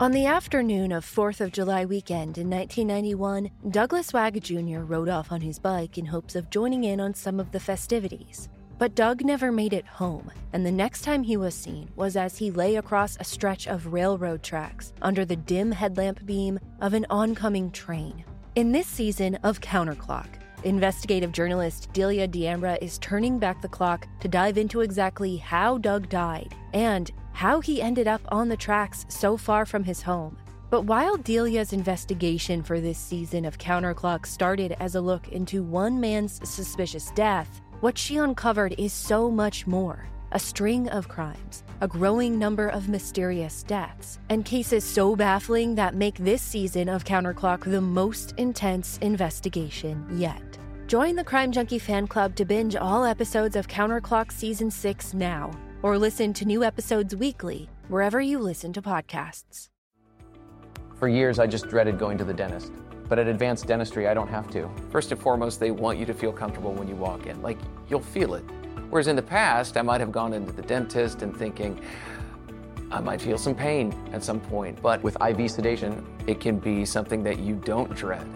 On the afternoon of 4th of July weekend in 1991, Douglas Wag Jr. rode off on his bike in hopes of joining in on some of the festivities. But Doug never made it home, and the next time he was seen was as he lay across a stretch of railroad tracks under the dim headlamp beam of an oncoming train. In this season of Counterclock, investigative journalist Delia D'Ambra is turning back the clock to dive into exactly how Doug died and how he ended up on the tracks so far from his home. But while Delia's investigation for this season of Counterclock started as a look into one man's suspicious death, what she uncovered is so much more a string of crimes, a growing number of mysterious deaths, and cases so baffling that make this season of Counterclock the most intense investigation yet. Join the Crime Junkie fan club to binge all episodes of Counterclock Season 6 now, or listen to new episodes weekly wherever you listen to podcasts. For years, I just dreaded going to the dentist. But at Advanced Dentistry, I don't have to. First and foremost, they want you to feel comfortable when you walk in. Like, you'll feel it. Whereas in the past, I might have gone into the dentist and thinking, I might feel some pain at some point. But with IV sedation, it can be something that you don't dread.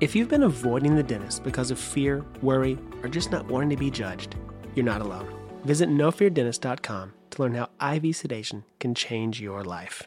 If you've been avoiding the dentist because of fear, worry, or just not wanting to be judged, you're not alone. Visit nofeardentist.com to learn how IV sedation can change your life.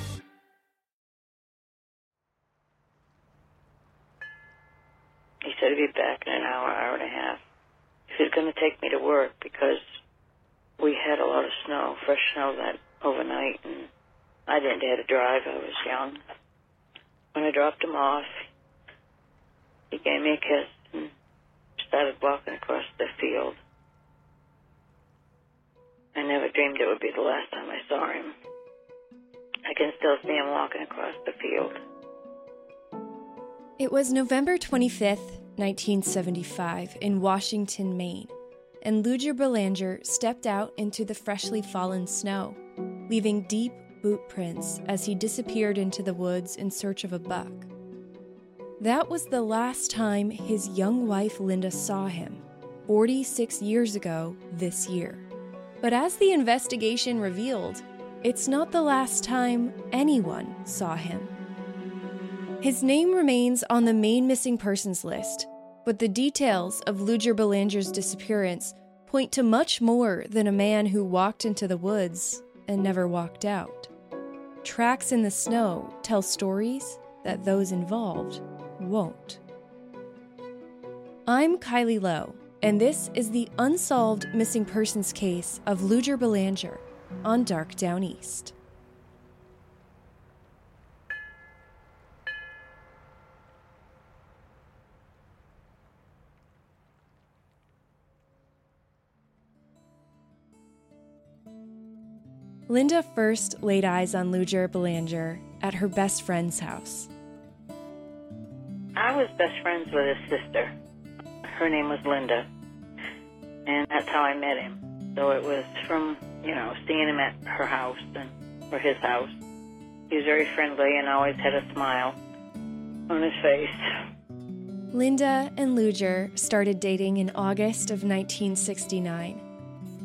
was going to take me to work because we had a lot of snow, fresh snow that overnight, and I didn't dare to drive. I was young. When I dropped him off, he gave me a kiss and started walking across the field. I never dreamed it would be the last time I saw him. I can still see him walking across the field. It was November 25th, 1975, in Washington, Maine, and Ludger Belanger stepped out into the freshly fallen snow, leaving deep boot prints as he disappeared into the woods in search of a buck. That was the last time his young wife Linda saw him, 46 years ago this year. But as the investigation revealed, it's not the last time anyone saw him. His name remains on the Maine missing persons list, but the details of Ludger Belanger's disappearance point to much more than a man who walked into the woods and never walked out. Tracks in the snow tell stories that those involved won't. I'm Kylie Low, and this is the unsolved missing persons case of Ludger Belanger on Dark Downeast. Linda first laid eyes on Ludger Belanger at her best friend's house. I was best friends with his sister. Her name was Linda. And that's how I met him. So it was from, you know, seeing him at her house and or his house. He was very friendly and always had a smile on his face. Linda and Ludger started dating in August of 1969.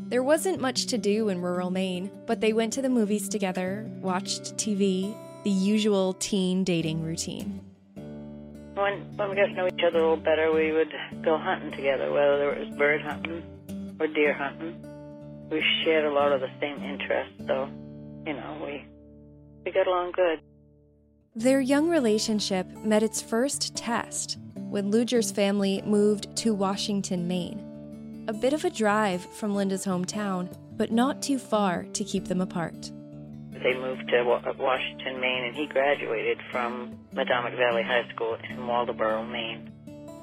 There wasn't much to do in rural Maine, but they went to the movies together, watched TV, the usual teen dating routine. When, when we got to know each other a little better, we would go hunting together, whether it was bird hunting or deer hunting. We shared a lot of the same interests, so, you know, we, we got along good. Their young relationship met its first test when Ludger's family moved to Washington, Maine. A bit of a drive from Linda's hometown, but not too far to keep them apart. They moved to Washington, Maine, and he graduated from Medomak Valley High School in Waldoboro, Maine.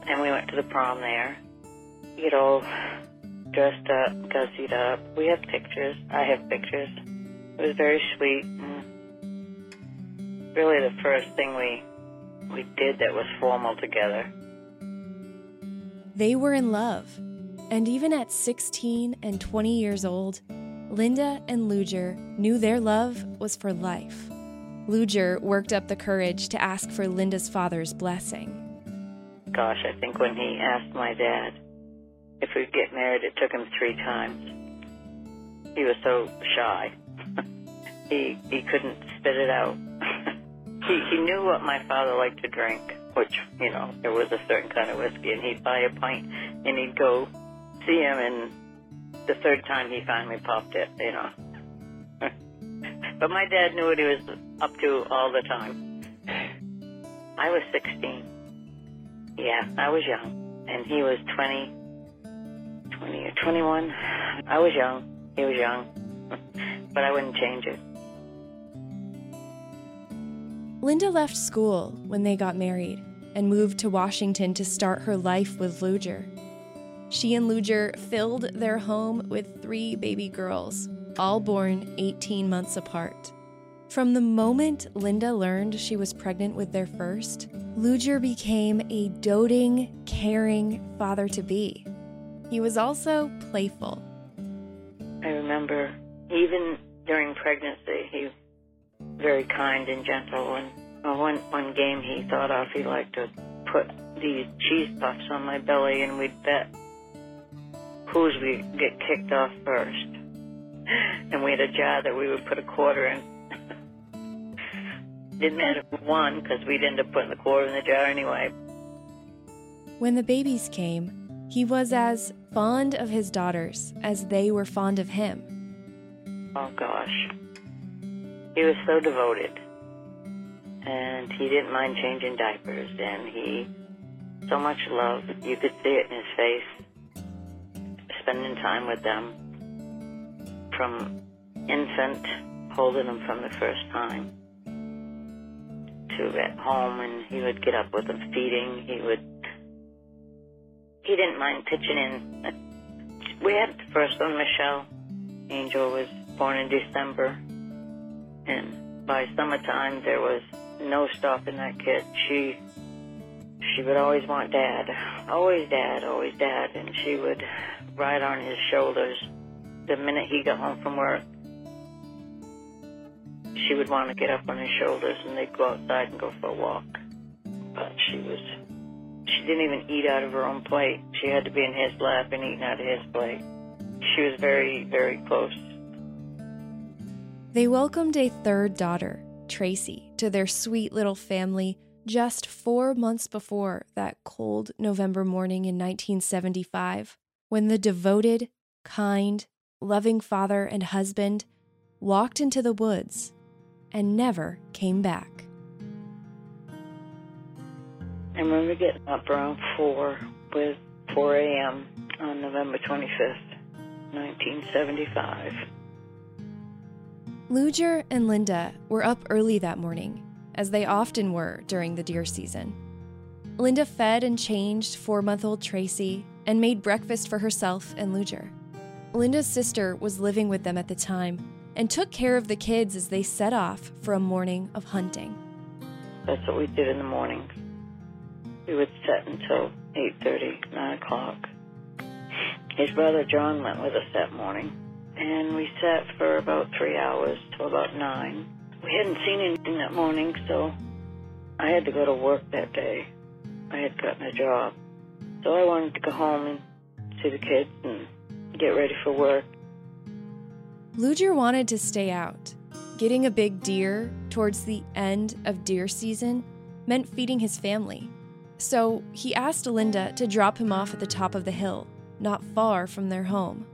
And we went to the prom there. You know, dressed up, gussied up. We have pictures. I have pictures. It was very sweet. And really the first thing we we did that was formal together. They were in love. And even at 16 and 20 years old, Linda and Ludger knew their love was for life. Ludger worked up the courage to ask for Linda's father's blessing. Gosh, I think when he asked my dad if we'd get married, it took him three times. He was so shy. he he couldn't spit it out. he he knew what my father liked to drink, which you know there was a certain kind of whiskey, and he'd buy a pint and he'd go see him, and the third time he finally popped it, you know. but my dad knew what he was up to all the time. I was 16. Yeah, I was young, and he was 20, 20 or 21. I was young. He was young, but I wouldn't change it. Linda left school when they got married and moved to Washington to start her life with Ludger. She and Ludger filled their home with three baby girls, all born 18 months apart. From the moment Linda learned she was pregnant with their first, Ludger became a doting, caring father to be. He was also playful. I remember even during pregnancy, he was very kind and gentle. And one one game he thought of, he liked to put these cheese puffs on my belly, and we'd bet whose we get kicked off first. And we had a jar that we would put a quarter in. Didn't matter if we won because we'd end up putting the quarter in the jar anyway. When the babies came, he was as fond of his daughters as they were fond of him. Oh gosh. He was so devoted. And he didn't mind changing diapers and he so much love. You could see it in his face spending time with them from infant, holding them from the first time, to at home, and he would get up with them feeding. He would. He didn't mind pitching in. We had the first one, Michelle. Angel was born in December, and by summertime there was no stopping that kid. She she would always want dad, always dad, always dad, and she would right on his shoulders the minute he got home from work. She would want to get up on his shoulders and they'd go outside and go for a walk. But she was, she didn't even eat out of her own plate. She had to be in his lap and eating out of his plate. She was very, very close. They welcomed a third daughter, Tracy, to their sweet little family just four months before that cold November morning in 1975 when the devoted, kind, loving father and husband walked into the woods and never came back. I remember getting up around 4 with 4 a.m. on November 25th, 1975. Ludger and Linda were up early that morning, as they often were during the deer season. Linda fed and changed four month old Tracy and made breakfast for herself and Ludger. Linda's sister was living with them at the time and took care of the kids as they set off for a morning of hunting. That's what we did in the morning. We would sit until 8.30, 9 o'clock. His brother John went with us that morning, and we sat for about three hours till about 9. We hadn't seen anything that morning, so I had to go to work that day. I had gotten a job. So I wanted to go home and see the kids and get ready for work. Ludger wanted to stay out. Getting a big deer towards the end of deer season meant feeding his family. So he asked Linda to drop him off at the top of the hill, not far from their home.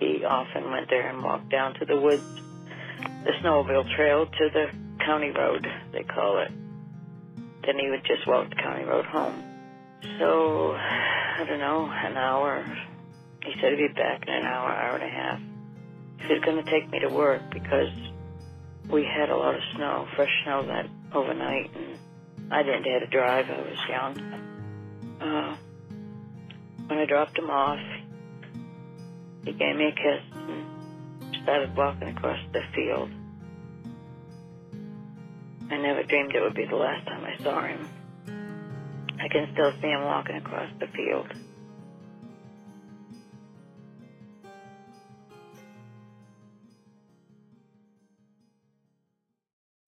He often went there and walked down to the woods, the snowmobile trail to the county road, they call it. Then he would just walk the county road home. So, I don't know, an hour. He said he'd be back in an hour, hour and a half. He was going to take me to work because we had a lot of snow, fresh snow that overnight, and I didn't dare to drive. I was young. Uh, when I dropped him off, he gave me a kiss and started walking across the field. I never dreamed it would be the last time I saw him. I can still see him walking across the field.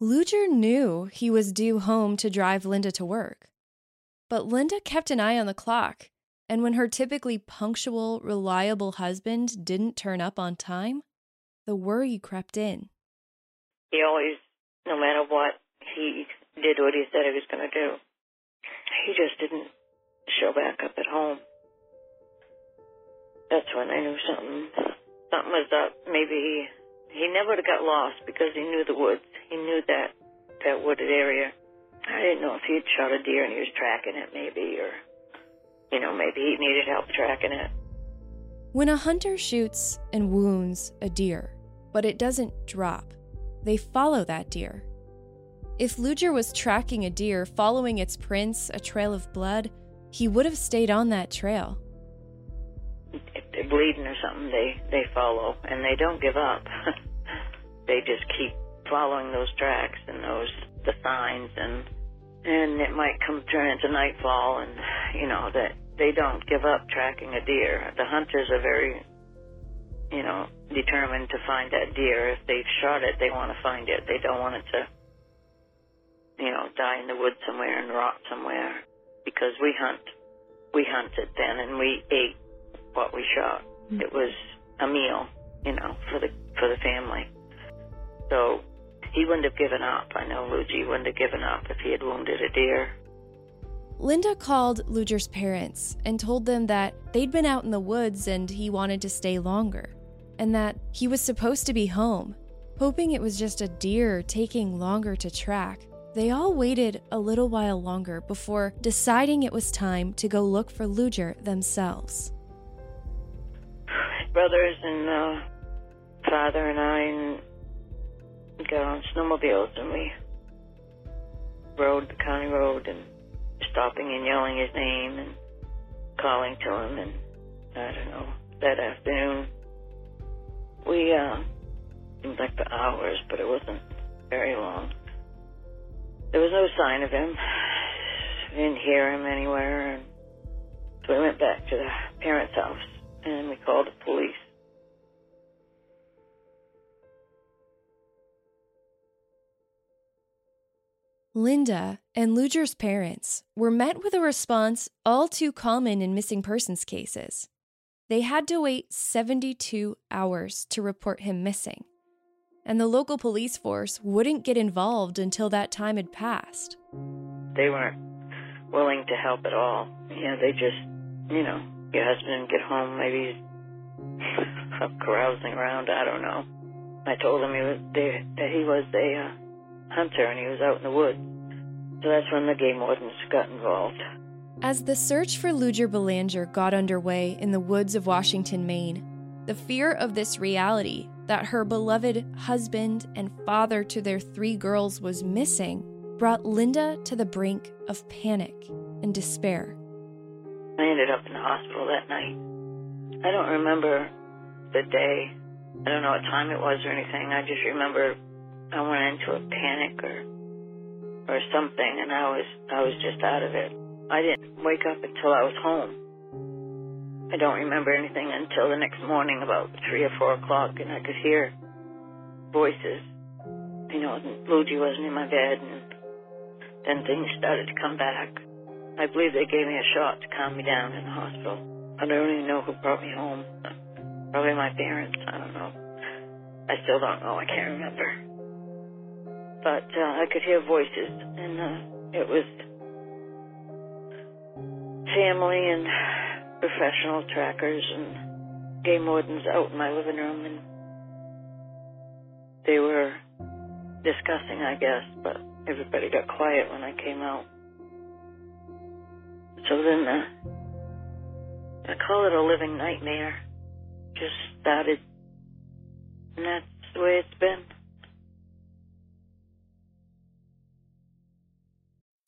Ludger knew he was due home to drive Linda to work. But Linda kept an eye on the clock, and when her typically punctual, reliable husband didn't turn up on time, the worry crept in. He always, no matter what, he did what he said he was going to do. He just didn't show back up at home. That's when I knew something, something was up. Maybe he he never would have got lost because he knew the woods. He knew that that wooded area. I didn't know if he had shot a deer and he was tracking it, maybe, or you know, maybe he needed help tracking it. When a hunter shoots and wounds a deer, but it doesn't drop, they follow that deer. If Ludger was tracking a deer, following its prints, a trail of blood, he would have stayed on that trail. If they're bleeding or something, they they follow and they don't give up. they just keep following those tracks and those the signs and and it might come turn into nightfall and you know that they don't give up tracking a deer. The hunters are very you know determined to find that deer. If they've shot it, they want to find it. They don't want it to you know die in the woods somewhere and rot somewhere because we hunt we hunted then and we ate what we shot. Mm-hmm. It was a meal, you know, for the for the family. So he wouldn't have given up. I know Luigi wouldn't have given up if he had wounded a deer. Linda called Ludger's parents and told them that they'd been out in the woods and he wanted to stay longer, and that he was supposed to be home. Hoping it was just a deer taking longer to track, they all waited a little while longer before deciding it was time to go look for Ludger themselves. Brothers and uh, father and I got on snowmobiles and we rode the county road and stopping and yelling his name and calling to him and I don't know that afternoon we uh it seemed like the hours but it wasn't very long there was no sign of him we didn't hear him anywhere and so we went back to the parents house and we called the police. Linda and Ludger's parents were met with a response all too common in missing persons cases. They had to wait 72 hours to report him missing, and the local police force wouldn't get involved until that time had passed. They weren't willing to help at all. You know, they just, you know, your husband get home, maybe he's carousing around. I don't know. I told him he was there, that he was a uh, hunter and he was out in the woods. So that's when the game wardens got involved. As the search for Ludger Belanger got underway in the woods of Washington, Maine, the fear of this reality that her beloved husband and father to their three girls was missing brought Linda to the brink of panic and despair. I ended up in the hospital that night. I don't remember the day. I don't know what time it was or anything. I just remember I went into a panic or or something, and I was I was just out of it. I didn't wake up until I was home. I don't remember anything until the next morning, about three or four o'clock, and I could hear voices. You know, Luigi wasn't in my bed, and then things started to come back. I believe they gave me a shot to calm me down in the hospital. I don't even know who brought me home. Probably my parents. I don't know. I still don't know. I can't remember. But uh, I could hear voices, and uh, it was family and professional trackers and game wardens out in my living room, and they were discussing, I guess, but everybody got quiet when I came out. So then uh, I call it a living nightmare. Just started. And that's the way it's been.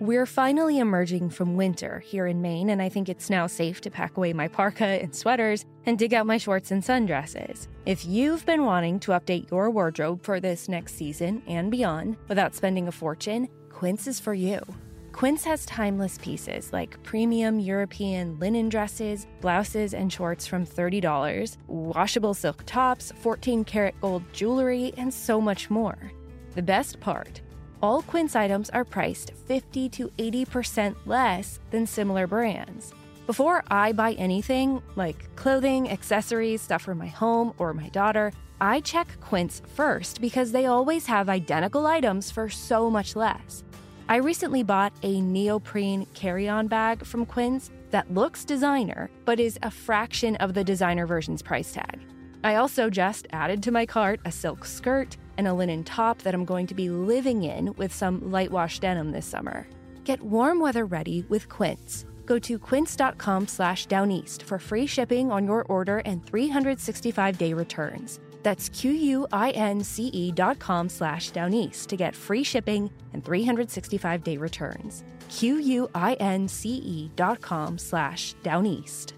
We're finally emerging from winter here in Maine, and I think it's now safe to pack away my parka and sweaters and dig out my shorts and sundresses. If you've been wanting to update your wardrobe for this next season and beyond without spending a fortune, Quince is for you. Quince has timeless pieces like premium European linen dresses, blouses, and shorts from $30, washable silk tops, 14 karat gold jewelry, and so much more. The best part all Quince items are priced 50 to 80% less than similar brands. Before I buy anything, like clothing, accessories, stuff for my home or my daughter, I check Quince first because they always have identical items for so much less. I recently bought a neoprene carry on bag from Quince that looks designer, but is a fraction of the designer version's price tag. I also just added to my cart a silk skirt and a linen top that I'm going to be living in with some light wash denim this summer. Get warm weather ready with Quince. Go to quince.com slash downeast for free shipping on your order and 365-day returns. That's q-u-i-n-c-e dot com slash downeast to get free shipping and 365-day returns. q-u-i-n-c-e dot com slash downeast.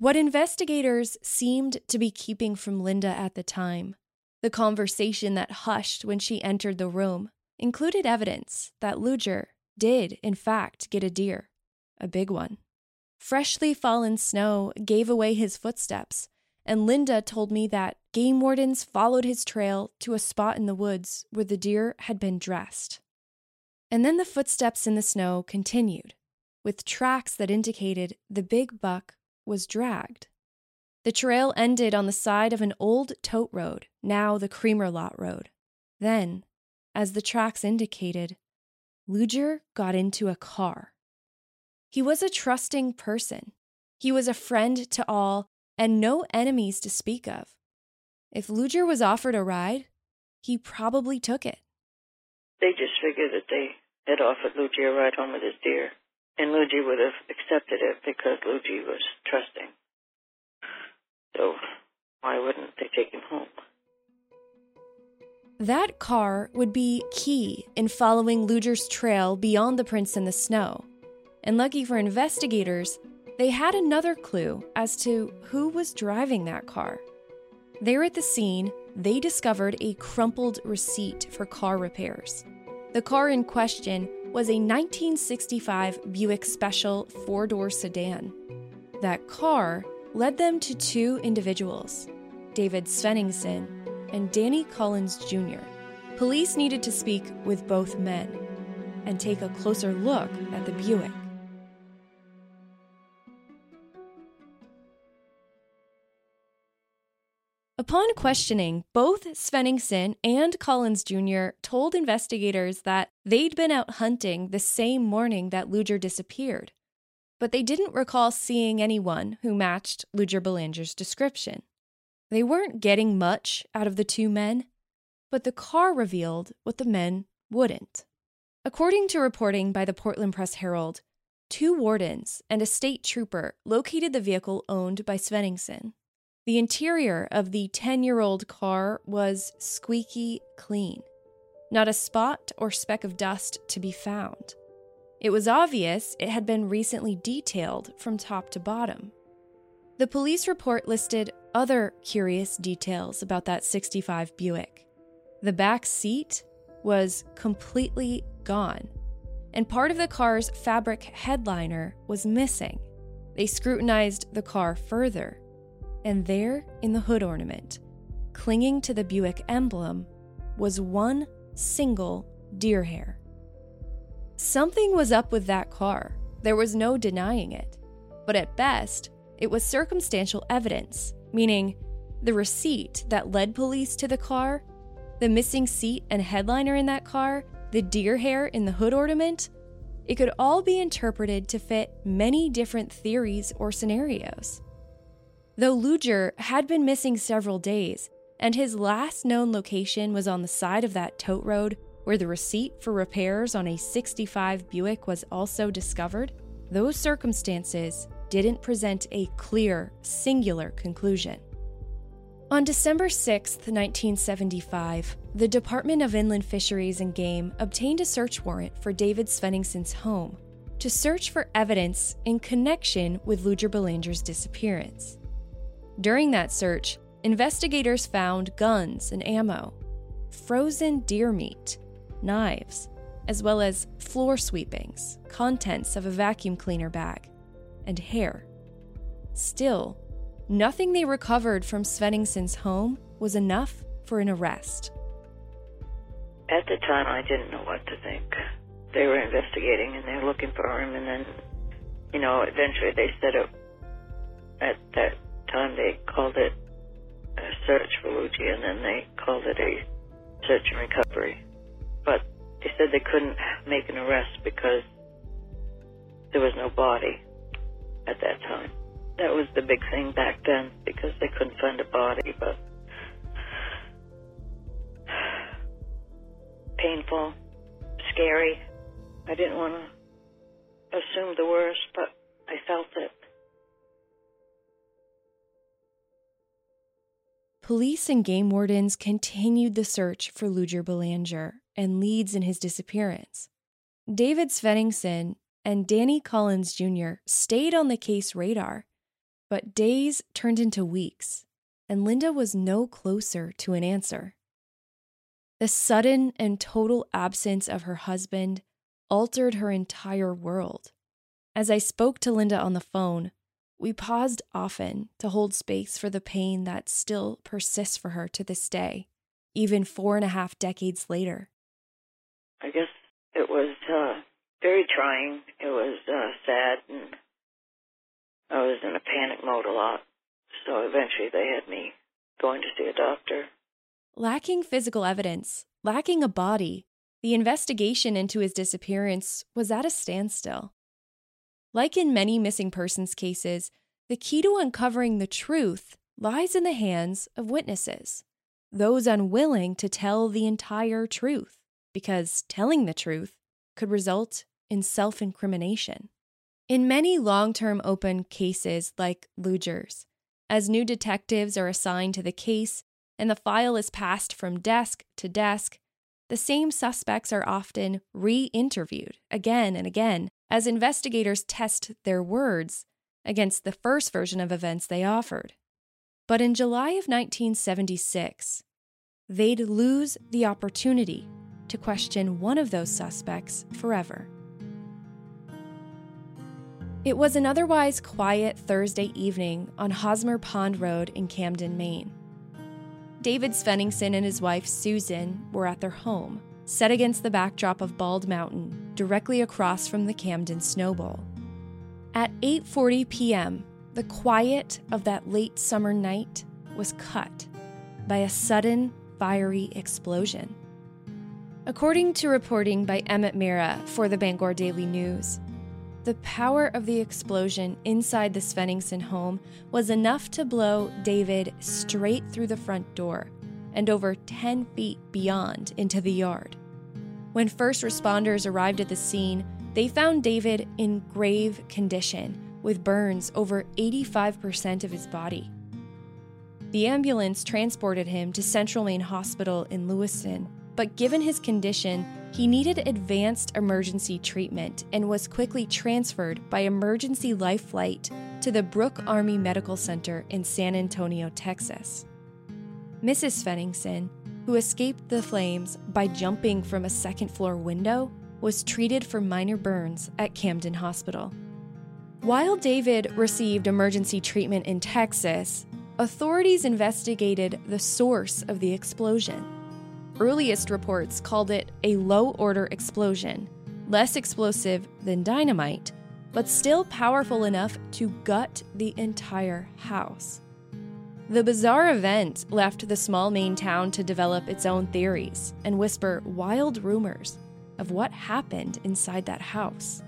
What investigators seemed to be keeping from Linda at the time, the conversation that hushed when she entered the room, included evidence that Ludger did, in fact, get a deer, a big one. Freshly fallen snow gave away his footsteps, and Linda told me that game wardens followed his trail to a spot in the woods where the deer had been dressed. And then the footsteps in the snow continued, with tracks that indicated the big buck was dragged. The trail ended on the side of an old tote road, now the Creamer Lot Road. Then, as the tracks indicated, Ludger got into a car. He was a trusting person. He was a friend to all and no enemies to speak of. If Ludger was offered a ride, he probably took it. They just figured that they had offered Luigi a ride home with his deer, and Luigi would have accepted it because Luigi was trusting. So why wouldn't they take him home? That car would be key in following Ludger's trail beyond the prints in the snow. And lucky for investigators, they had another clue as to who was driving that car. There at the scene, they discovered a crumpled receipt for car repairs. The car in question was a 1965 Buick Special four door sedan. That car led them to two individuals, David Svenningsson and Danny Collins Jr. Police needed to speak with both men and take a closer look at the Buick. Upon questioning, both Svenningsson and Collins Jr. told investigators that they'd been out hunting the same morning that Ludger disappeared, but they didn't recall seeing anyone who matched Ludger Belanger's description. They weren't getting much out of the two men, but the car revealed what the men wouldn't. According to reporting by the Portland Press Herald, two wardens and a state trooper located the vehicle owned by Svenningsson. The interior of the 10 year old car was squeaky clean, not a spot or speck of dust to be found. It was obvious it had been recently detailed from top to bottom. The police report listed other curious details about that 65 Buick. The back seat was completely gone, and part of the car's fabric headliner was missing. They scrutinized the car further and there, in the hood ornament, clinging to the Buick emblem, was one single deer hair. Something was up with that car. There was no denying it. But at best, it was circumstantial evidence, meaning the receipt that led police to the car, the missing seat and headliner in that car, the deer hair in the hood ornament, it could all be interpreted to fit many different theories or scenarios. Though Ludger had been missing several days, and his last known location was on the side of that tote road where the receipt for repairs on a 65 Buick was also discovered, those circumstances didn't present a clear, singular conclusion. On December 6, 1975, the Department of Inland Fisheries and Game obtained a search warrant for David Sveningson's home to search for evidence in connection with Ludger Belanger's disappearance. During that search, investigators found guns and ammo, frozen deer meat, knives, as well as floor sweepings, contents of a vacuum cleaner bag, and hair. Still, nothing they recovered from Sveningson's home was enough for an arrest. At the time, I didn't know what to think. They were investigating and they were looking for him, and then, you know, eventually they said it. At that time, they called it a search for Luigi, and then they called it a search and recovery. But they said they couldn't make an arrest because there was no body at that time that was the big thing back then because they couldn't find a body, but painful, scary. I didn't want to assume the worst, but I felt it. Police and game wardens continued the search for Ludger Belanger and leads in his disappearance. David Sveningson and Danny Collins Jr. stayed on the case radar but days turned into weeks, and Linda was no closer to an answer. The sudden and total absence of her husband altered her entire world. As I spoke to Linda on the phone, we paused often to hold space for the pain that still persists for her to this day, even four and a half decades later. I guess it was uh, very trying. It was uh, sad and I was in a panic mode a lot. So eventually they had me going to see a doctor. Lacking physical evidence, lacking a body, the investigation into his disappearance was at a standstill. Like in many missing persons cases, the key to uncovering the truth lies in the hands of witnesses, those unwilling to tell the entire truth, because telling the truth could result in self incrimination. In many long term open cases like Ludger's, as new detectives are assigned to the case and the file is passed from desk to desk, the same suspects are often re interviewed again and again as investigators test their words against the first version of events they offered. But in July of 1976, they'd lose the opportunity to question one of those suspects forever. It was an otherwise quiet Thursday evening on Hosmer Pond Road in Camden, Maine. David Sveningson and his wife Susan were at their home, set against the backdrop of Bald Mountain, directly across from the Camden Snow Bowl. At 8:40 p.m., the quiet of that late summer night was cut by a sudden fiery explosion. According to reporting by Emmet Meara for the Bangor Daily News, the power of the explosion inside the Sveningson home was enough to blow David straight through the front door and over 10 feet beyond into the yard. When first responders arrived at the scene, they found David in grave condition with burns over 85% of his body. The ambulance transported him to Central Maine Hospital in Lewiston, but given his condition, he needed advanced emergency treatment and was quickly transferred by emergency life flight to the Brooke Army Medical Center in San Antonio, Texas. Mrs. Sveningson, who escaped the flames by jumping from a second floor window, was treated for minor burns at Camden Hospital. While David received emergency treatment in Texas, authorities investigated the source of the explosion. Earliest reports called it a low order explosion, less explosive than dynamite, but still powerful enough to gut the entire house. The bizarre event left the small Maine town to develop its own theories and whisper wild rumors of what happened inside that house.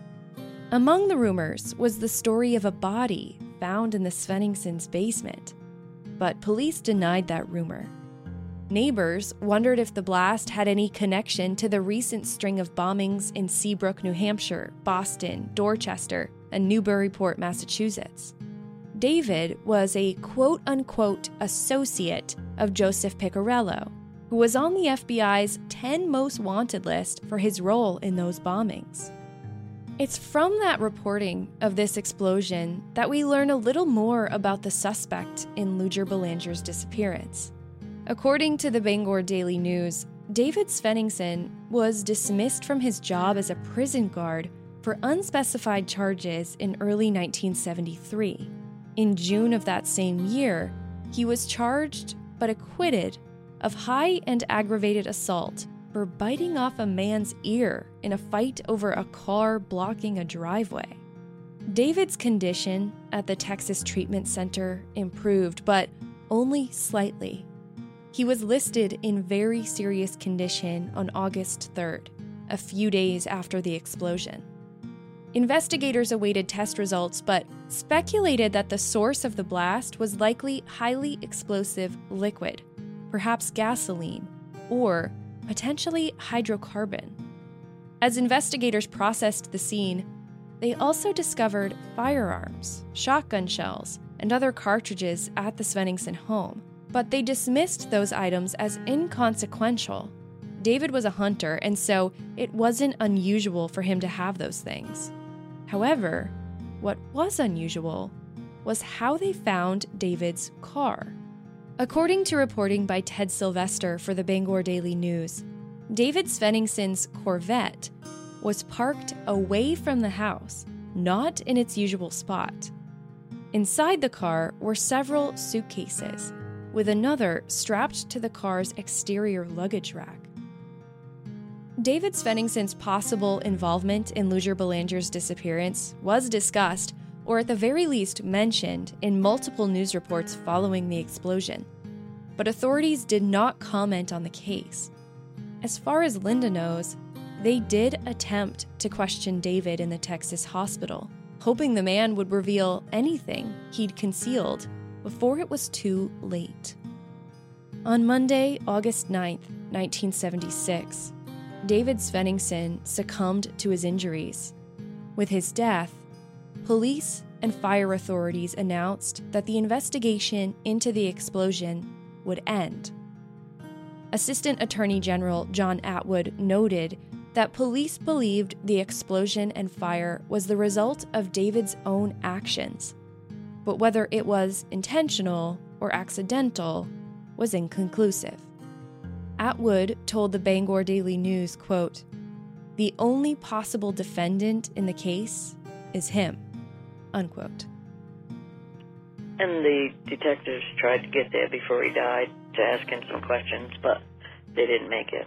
Among the rumors was the story of a body found in the Svenningsons' basement, but police denied that rumor. Neighbors wondered if the blast had any connection to the recent string of bombings in Seabrook, New Hampshire, Boston, Dorchester, and Newburyport, Massachusetts. David was a quote unquote associate of Joseph Piccirillo, who was on the FBI's 10 most wanted list for his role in those bombings. It's from that reporting of this explosion that we learn a little more about the suspect in Ludger Belanger's disappearance. According to the Bangor Daily News, David Svenningson was dismissed from his job as a prison guard for unspecified charges in early 1973. In June of that same year, he was charged but acquitted of high and aggravated assault for biting off a man's ear in a fight over a car blocking a driveway. David's condition at the Texas Treatment Center improved, but only slightly. He was listed in very serious condition on August 3rd, a few days after the explosion. Investigators awaited test results but speculated that the source of the blast was likely highly explosive liquid, perhaps gasoline, or potentially hydrocarbon. As investigators processed the scene, they also discovered firearms, shotgun shells, and other cartridges at the Svenningson home, but they dismissed those items as inconsequential. David was a hunter, and so it wasn't unusual for him to have those things. However, what was unusual was how they found David's car. According to reporting by Ted Sylvester for the Bangor Daily News, David Svenningson's Corvette was parked away from the house, not in its usual spot. Inside the car were several suitcases, with another strapped to the car's exterior luggage rack. David Svenningson's possible involvement in Ludger Belanger's disappearance was discussed, or at the very least mentioned, in multiple news reports following the explosion. But authorities did not comment on the case. As far as Linda knows, they did attempt to question David in the Texas hospital, hoping the man would reveal anything he'd concealed before it was too late. On Monday, August 9th, 1976, David Svenningson succumbed to his injuries. With his death, police and fire authorities announced that the investigation into the explosion would end. Assistant Attorney General John Atwood noted that police believed the explosion and fire was the result of David's own actions, but whether it was intentional or accidental was inconclusive. Atwood told the Bangor Daily News, quote, "The only possible defendant in the case is him." Unquote. And the detectives tried to get there before he died to ask him some questions, but they didn't make it.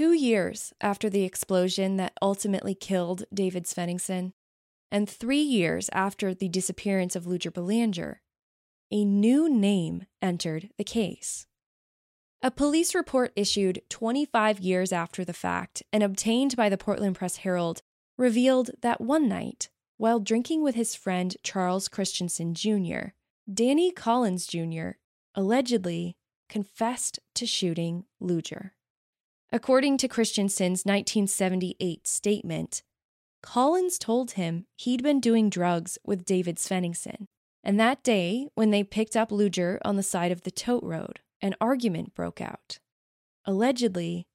Two years after the explosion that ultimately killed David Svenningson, and three years after the disappearance of Ludger Belanger, a new name entered the case A police report issued 25 years after the fact and obtained by the Portland Press Herald revealed that one night, while drinking with his friend Charles Christensen Jr., Danny Collins Jr. allegedly confessed to shooting Ludger. According to Christensen's 1978 statement, Collins told him he'd been doing drugs with David Sveningsson, and that day, when they picked up Ludger on the side of the tote road, an argument broke out. Allegedly,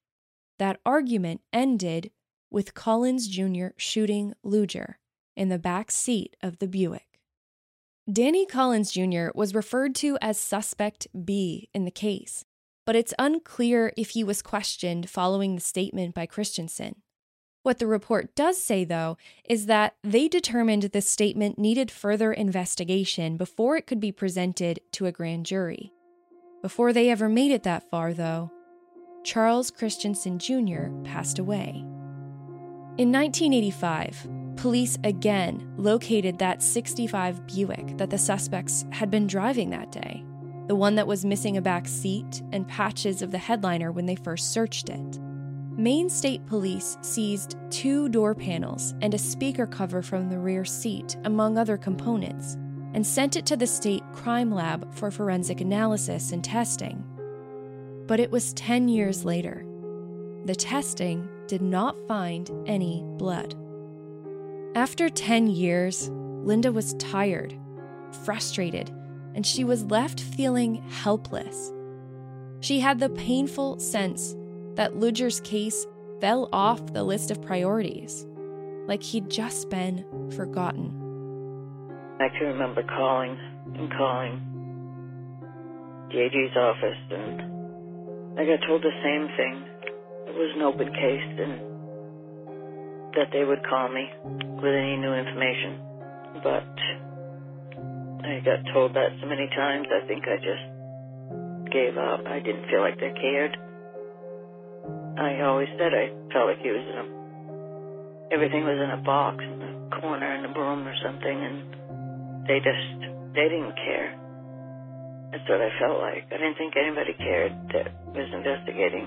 that argument ended with Collins Jr. shooting Ludger in the back seat of the Buick. Danny Collins Jr. was referred to as Suspect B in the case, but it's unclear if he was questioned following the statement by Christensen. What the report does say, though, is that they determined the statement needed further investigation before it could be presented to a grand jury. Before they ever made it that far, though, Charles Christensen Jr. passed away. In 1985, police again located that 65 Buick that the suspects had been driving that day, the one that was missing a back seat and patches of the headliner when they first searched it. Maine State Police seized two door panels and a speaker cover from the rear seat, among other components, and sent it to the state crime lab for forensic analysis and testing. But it was 10 years later. The testing did not find any blood. After 10 years, Linda was tired, frustrated, and she was left feeling helpless. She had the painful sense that Ludger's case fell off the list of priorities, like he'd just been forgotten. I can remember calling and calling the AG's office, and I got told the same thing. It was an open case, and that they would call me with any new information. But I got told that so many times, I think I just gave up. I didn't feel like they cared. I always said I felt like he was in a, everything was in a box in the corner in the room or something, and they just, they didn't care. That's what I felt like. I didn't think anybody cared that was investigating.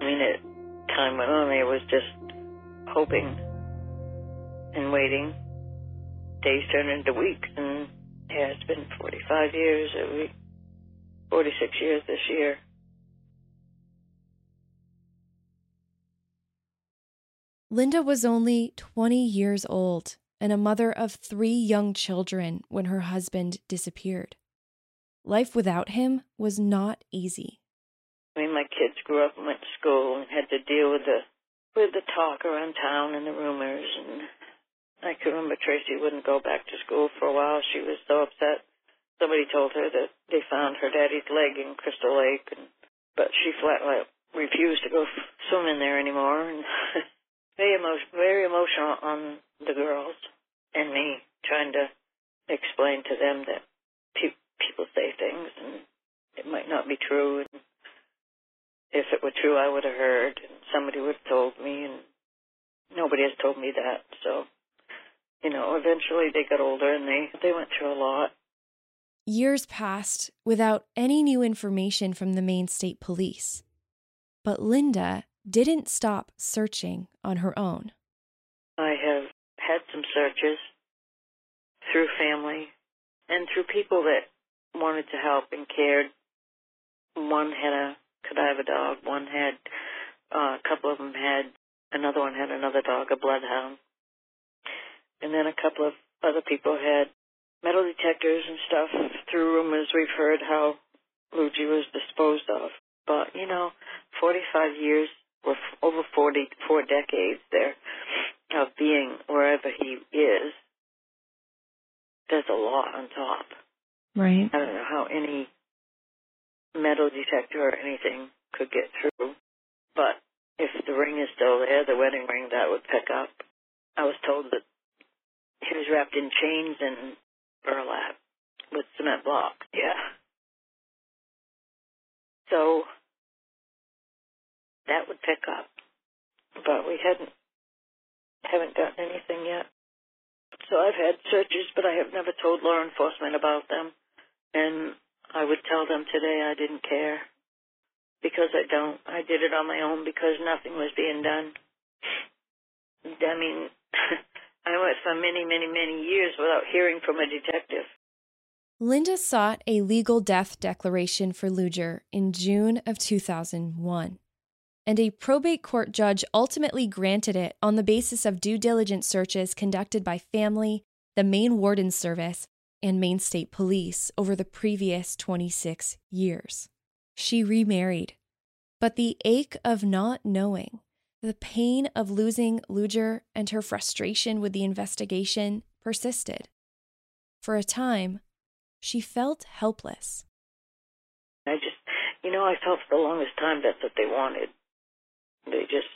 I mean, it, time went on, I was just hoping and waiting. Days turn into weeks, and yeah, it's been 45 years, a week, 46 years this year. Linda was only 20 years old and a mother of three young children when her husband disappeared. Life without him was not easy. I mean, my kids grew up and went to school and had to deal with the with the talk around town and the rumors. And I can remember Tracy wouldn't go back to school for a while. She was so upset. Somebody told her that they found her daddy's leg in Crystal Lake, and but she flat out refused to go swimming there anymore. And very emotional, very emotional on the girls and me, trying to explain to them that pe- people say things and it might not be true. And if it were true, I would have heard, and somebody would have told me, and nobody has told me that. So, you know, eventually they got older and they they went through a lot. Years passed without any new information from the Maine State Police. But Linda didn't stop searching on her own. I have had some searches through family and through people that wanted to help and cared. One had a cadaver dog, one had, uh, a couple of them had, another one had another dog, a bloodhound. And then a couple of other people had metal detectors and stuff. Through rumors, we've heard how Ludger was disposed of. But, you know, 45 years or over 40, four decades there of being wherever he is, there's a lot on top. Right. I don't know how any metal detector or anything could get through, but if the ring is still there, the wedding ring, that would pick up. I was told that he was wrapped in chains and burlap with cement blocks. Yeah. So that would pick up. But we hadn't haven't gotten anything yet. So I've had searches, but I have never told law enforcement about them. And I would tell them today I didn't care because I don't. I did it on my own because nothing was being done. I mean, I went for many, many, many years without hearing from a detective. Linda sought a legal death declaration for Ludger in June of 2001, and a probate court judge ultimately granted it on the basis of due diligence searches conducted by family, the Maine Warden Service, and Maine State Police over the previous 26 years. She remarried, but the ache of not knowing, the pain of losing Ludger, and her frustration with the investigation persisted. For a time, she felt helpless. I just, you know, I felt for the longest time that's what they wanted. They just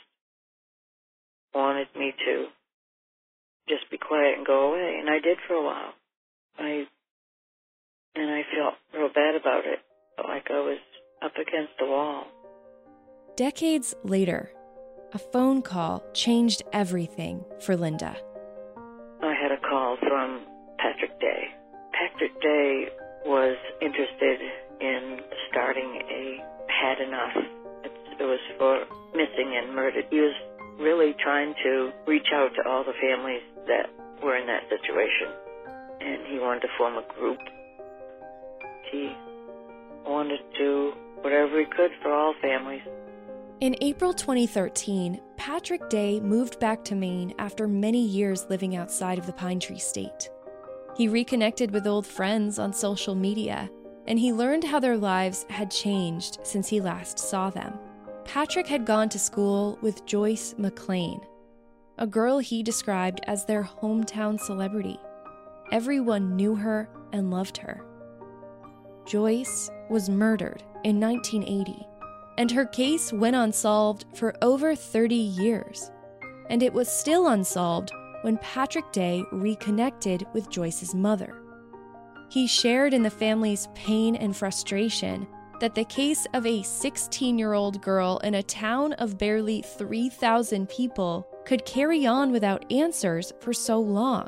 wanted me to just be quiet and go away, and I did for a while. I and I felt real bad about it, like I was up against the wall. Decades later, a phone call changed everything for Linda. I had a call from Patrick Day. Patrick Day was interested in starting a Had Enough. It was for missing and murdered. He was really trying to reach out to all the families that were in that situation. And he wanted to form a group. He wanted to do whatever he could for all families. In April 2013, Patrick Day moved back to Maine after many years living outside of the Pine Tree State. He reconnected with old friends on social media, and he learned how their lives had changed since he last saw them. Patrick had gone to school with Joyce McLean, a girl he described as their hometown celebrity. Everyone knew her and loved her. Joyce was murdered in 1980, and her case went unsolved for over 30 years. And it was still unsolved when Patrick Day reconnected with Joyce's mother. He shared in the family's pain and frustration that the case of a 16 year old girl in a town of barely 3,000 people could carry on without answers for so long.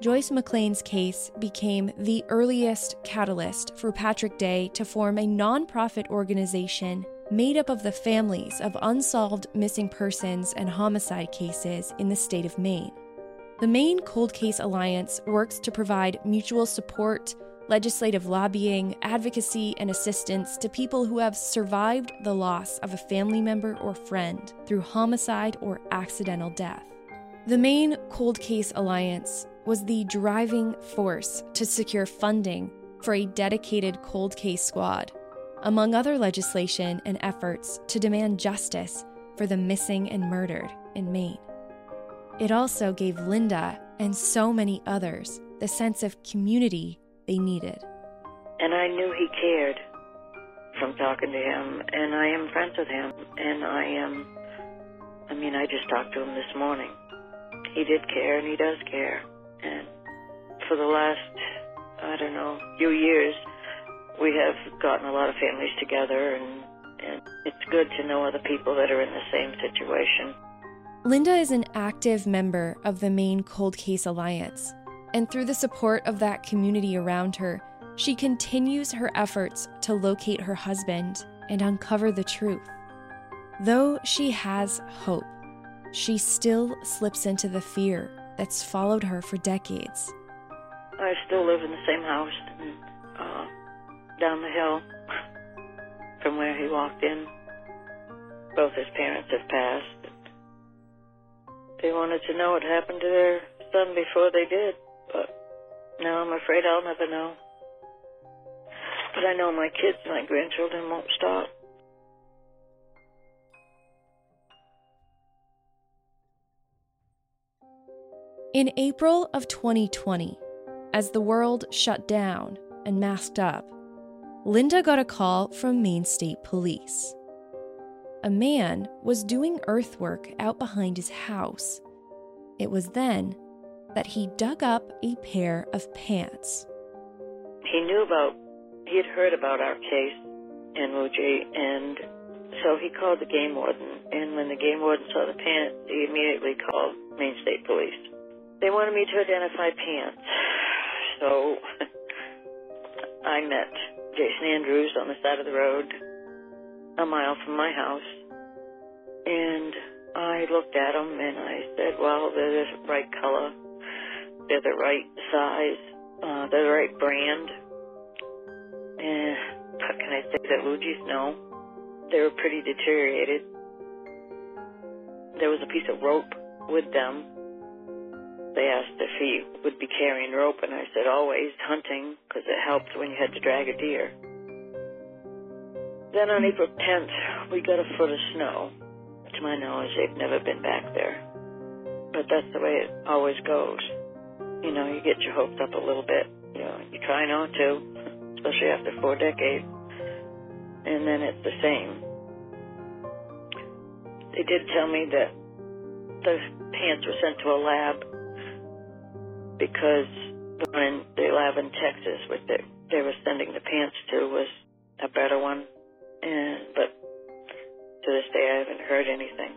Joyce McLean's case became the earliest catalyst for Patrick Day to form a nonprofit organization made up of the families of unsolved missing persons and homicide cases in the state of Maine. The Maine Cold Case Alliance works to provide mutual support, legislative lobbying, advocacy, and assistance to people who have survived the loss of a family member or friend through homicide or accidental death. The Maine Cold Case Alliance was the driving force to secure funding for a dedicated cold case squad, among other legislation and efforts to demand justice for the missing and murdered in Maine. It also gave Linda and so many others the sense of community they needed. And I knew he cared from talking to him, and I am friends with him, and I am, I mean, I just talked to him this morning. He did care, and he does care. And for the last, I don't know, few years, we have gotten a lot of families together, and, and it's good to know other people that are in the same situation. Linda is an active member of the Maine Cold Case Alliance, and through the support of that community around her, she continues her efforts to locate her husband and uncover the truth. Though she has hope, she still slips into the fear that's followed her for decades. I still live in the same house uh, down the hill from where he walked in. Both his parents have passed. They wanted to know what happened to their son before they did, but now I'm afraid I'll never know. But I know my kids, and my grandchildren won't stop. In April of 2020, as the world shut down and masked up, Linda got a call from Maine State Police a man was doing earthwork out behind his house. It was then that he dug up a pair of pants. He knew about, he had heard about our case in Muji, and so he called the game warden. And when the game warden saw the pants, he immediately called Maine State Police. They wanted me to identify pants. So I met Jason Andrews on the side of the road, a mile from my house. And I looked at them and I said, well, they're the right color, they're the right size, uh, they're the right brand. And can I say that Ludger's no? They were pretty deteriorated. There was a piece of rope with them. They asked if he would be carrying rope, and I said always hunting because it helped when you had to drag a deer. Then on April 10th, we got a foot of snow. To my knowledge, they've never been back there. But that's the way it always goes. You know, you get your hopes up a little bit. You know, you try not to, especially after four decades. And then it's the same. They did tell me that the pants were sent to a lab because the one in in Texas, which they, they were sending the pants to, was a better one. And but to this day, I haven't heard anything.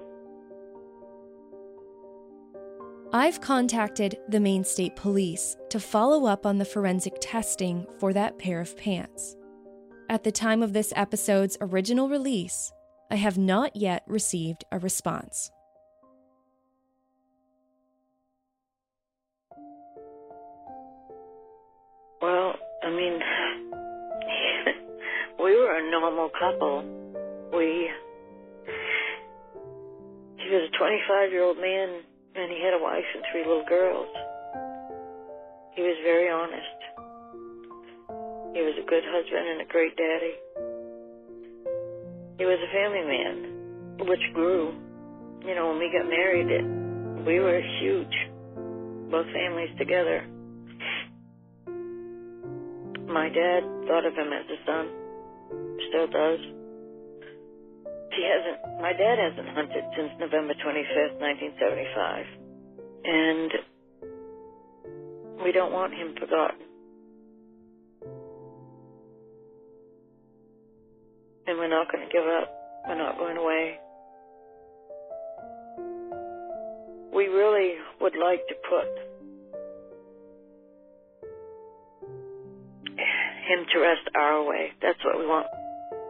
I've contacted the Maine State Police to follow up on the forensic testing for that pair of pants. At the time of this episode's original release, I have not yet received a response. I mean, we were a normal couple. We, he was a 25 year old man and he had a wife and three little girls. He was very honest. He was a good husband and a great daddy. He was a family man, which grew. You know, when we got married, it, we were huge, both families together. My dad thought of him as a son, still does. He hasn't, my dad hasn't hunted since November 25th, 1975. And we don't want him forgotten. And we're not going to give up. We're not going away. We really would like to put him to rest our way. That's what we want.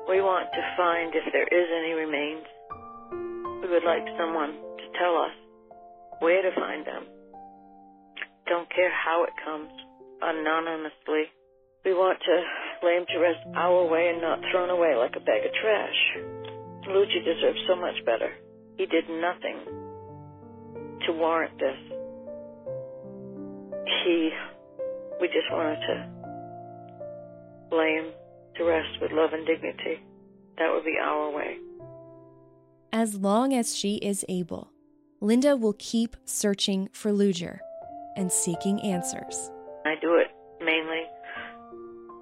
We want to find if there is any remains. We would like someone to tell us where to find them. Don't care how it comes, anonymously. We want to lay him to rest our way and not thrown away like a bag of trash. Ludger deserves so much better. He did nothing to warrant this. He, we just wanted to him to rest with love and dignity. That would be our way. As long as she is able, Linda will keep searching for Ludger and seeking answers. I do it mainly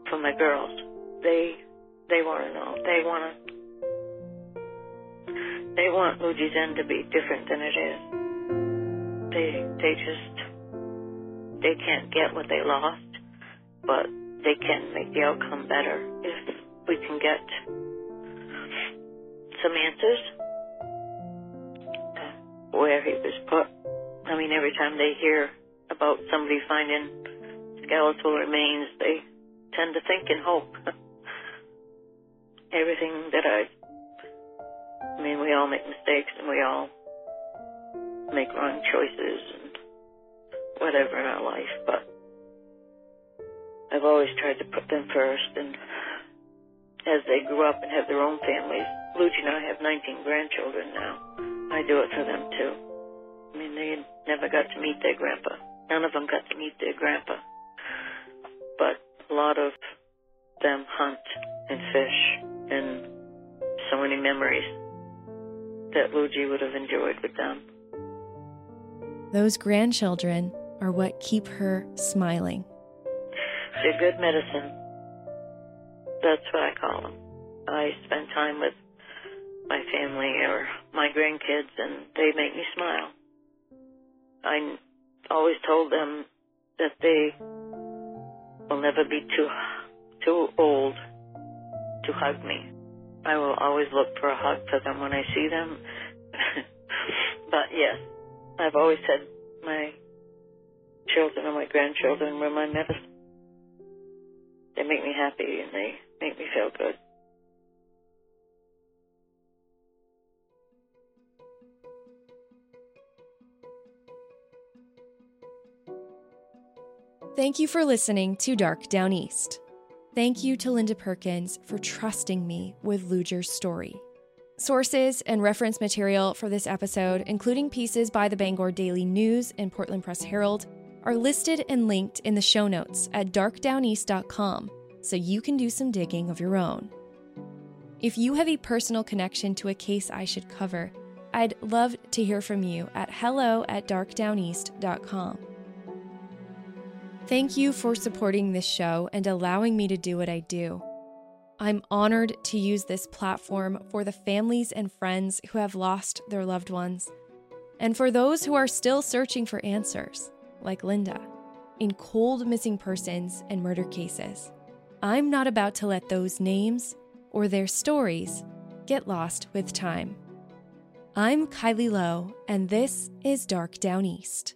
for my girls. They they want to know. They want to. They want Ludger's end to be different than it is. They they just they can't get what they lost, but they can make the outcome better if we can get some answers where he was put. I mean, every time they hear about somebody finding skeletal remains, they tend to think and hope. Everything that I, I mean, we all make mistakes and we all make wrong choices and whatever in our life, but I've always tried to put them first, and as they grew up and have their own families, Ludger and I have 19 grandchildren now. I do it for them too. I mean, they never got to meet their grandpa. None of them got to meet their grandpa. But a lot of them hunt and fish, and so many memories that Ludger would have enjoyed with them. Those grandchildren are what keep her smiling. They're good medicine. That's what I call them. I spend time with my family or my grandkids, and they make me smile. I always told them that they will never be too too old to hug me. I will always look for a hug for them when I see them. but yes, I've always said my children and my grandchildren were my medicine. They make me happy and they make me feel good. Thank you for listening to Dark Downeast. Thank you to Linda Perkins for trusting me with Ludger's story. Sources and reference material for this episode, including pieces by the Bangor Daily News and Portland Press Herald, are listed and linked in the show notes at darkdowneast.com so you can do some digging of your own. If you have a personal connection to a case I should cover, I'd love to hear from you at hello at darkdowneast.com. Thank you for supporting this show and allowing me to do what I do. I'm honored to use this platform for the families and friends who have lost their loved ones, and for those who are still searching for answers, like Linda, in cold missing persons and murder cases. I'm not about to let those names or their stories get lost with time. I'm Kylie Low, and this is Dark Downeast.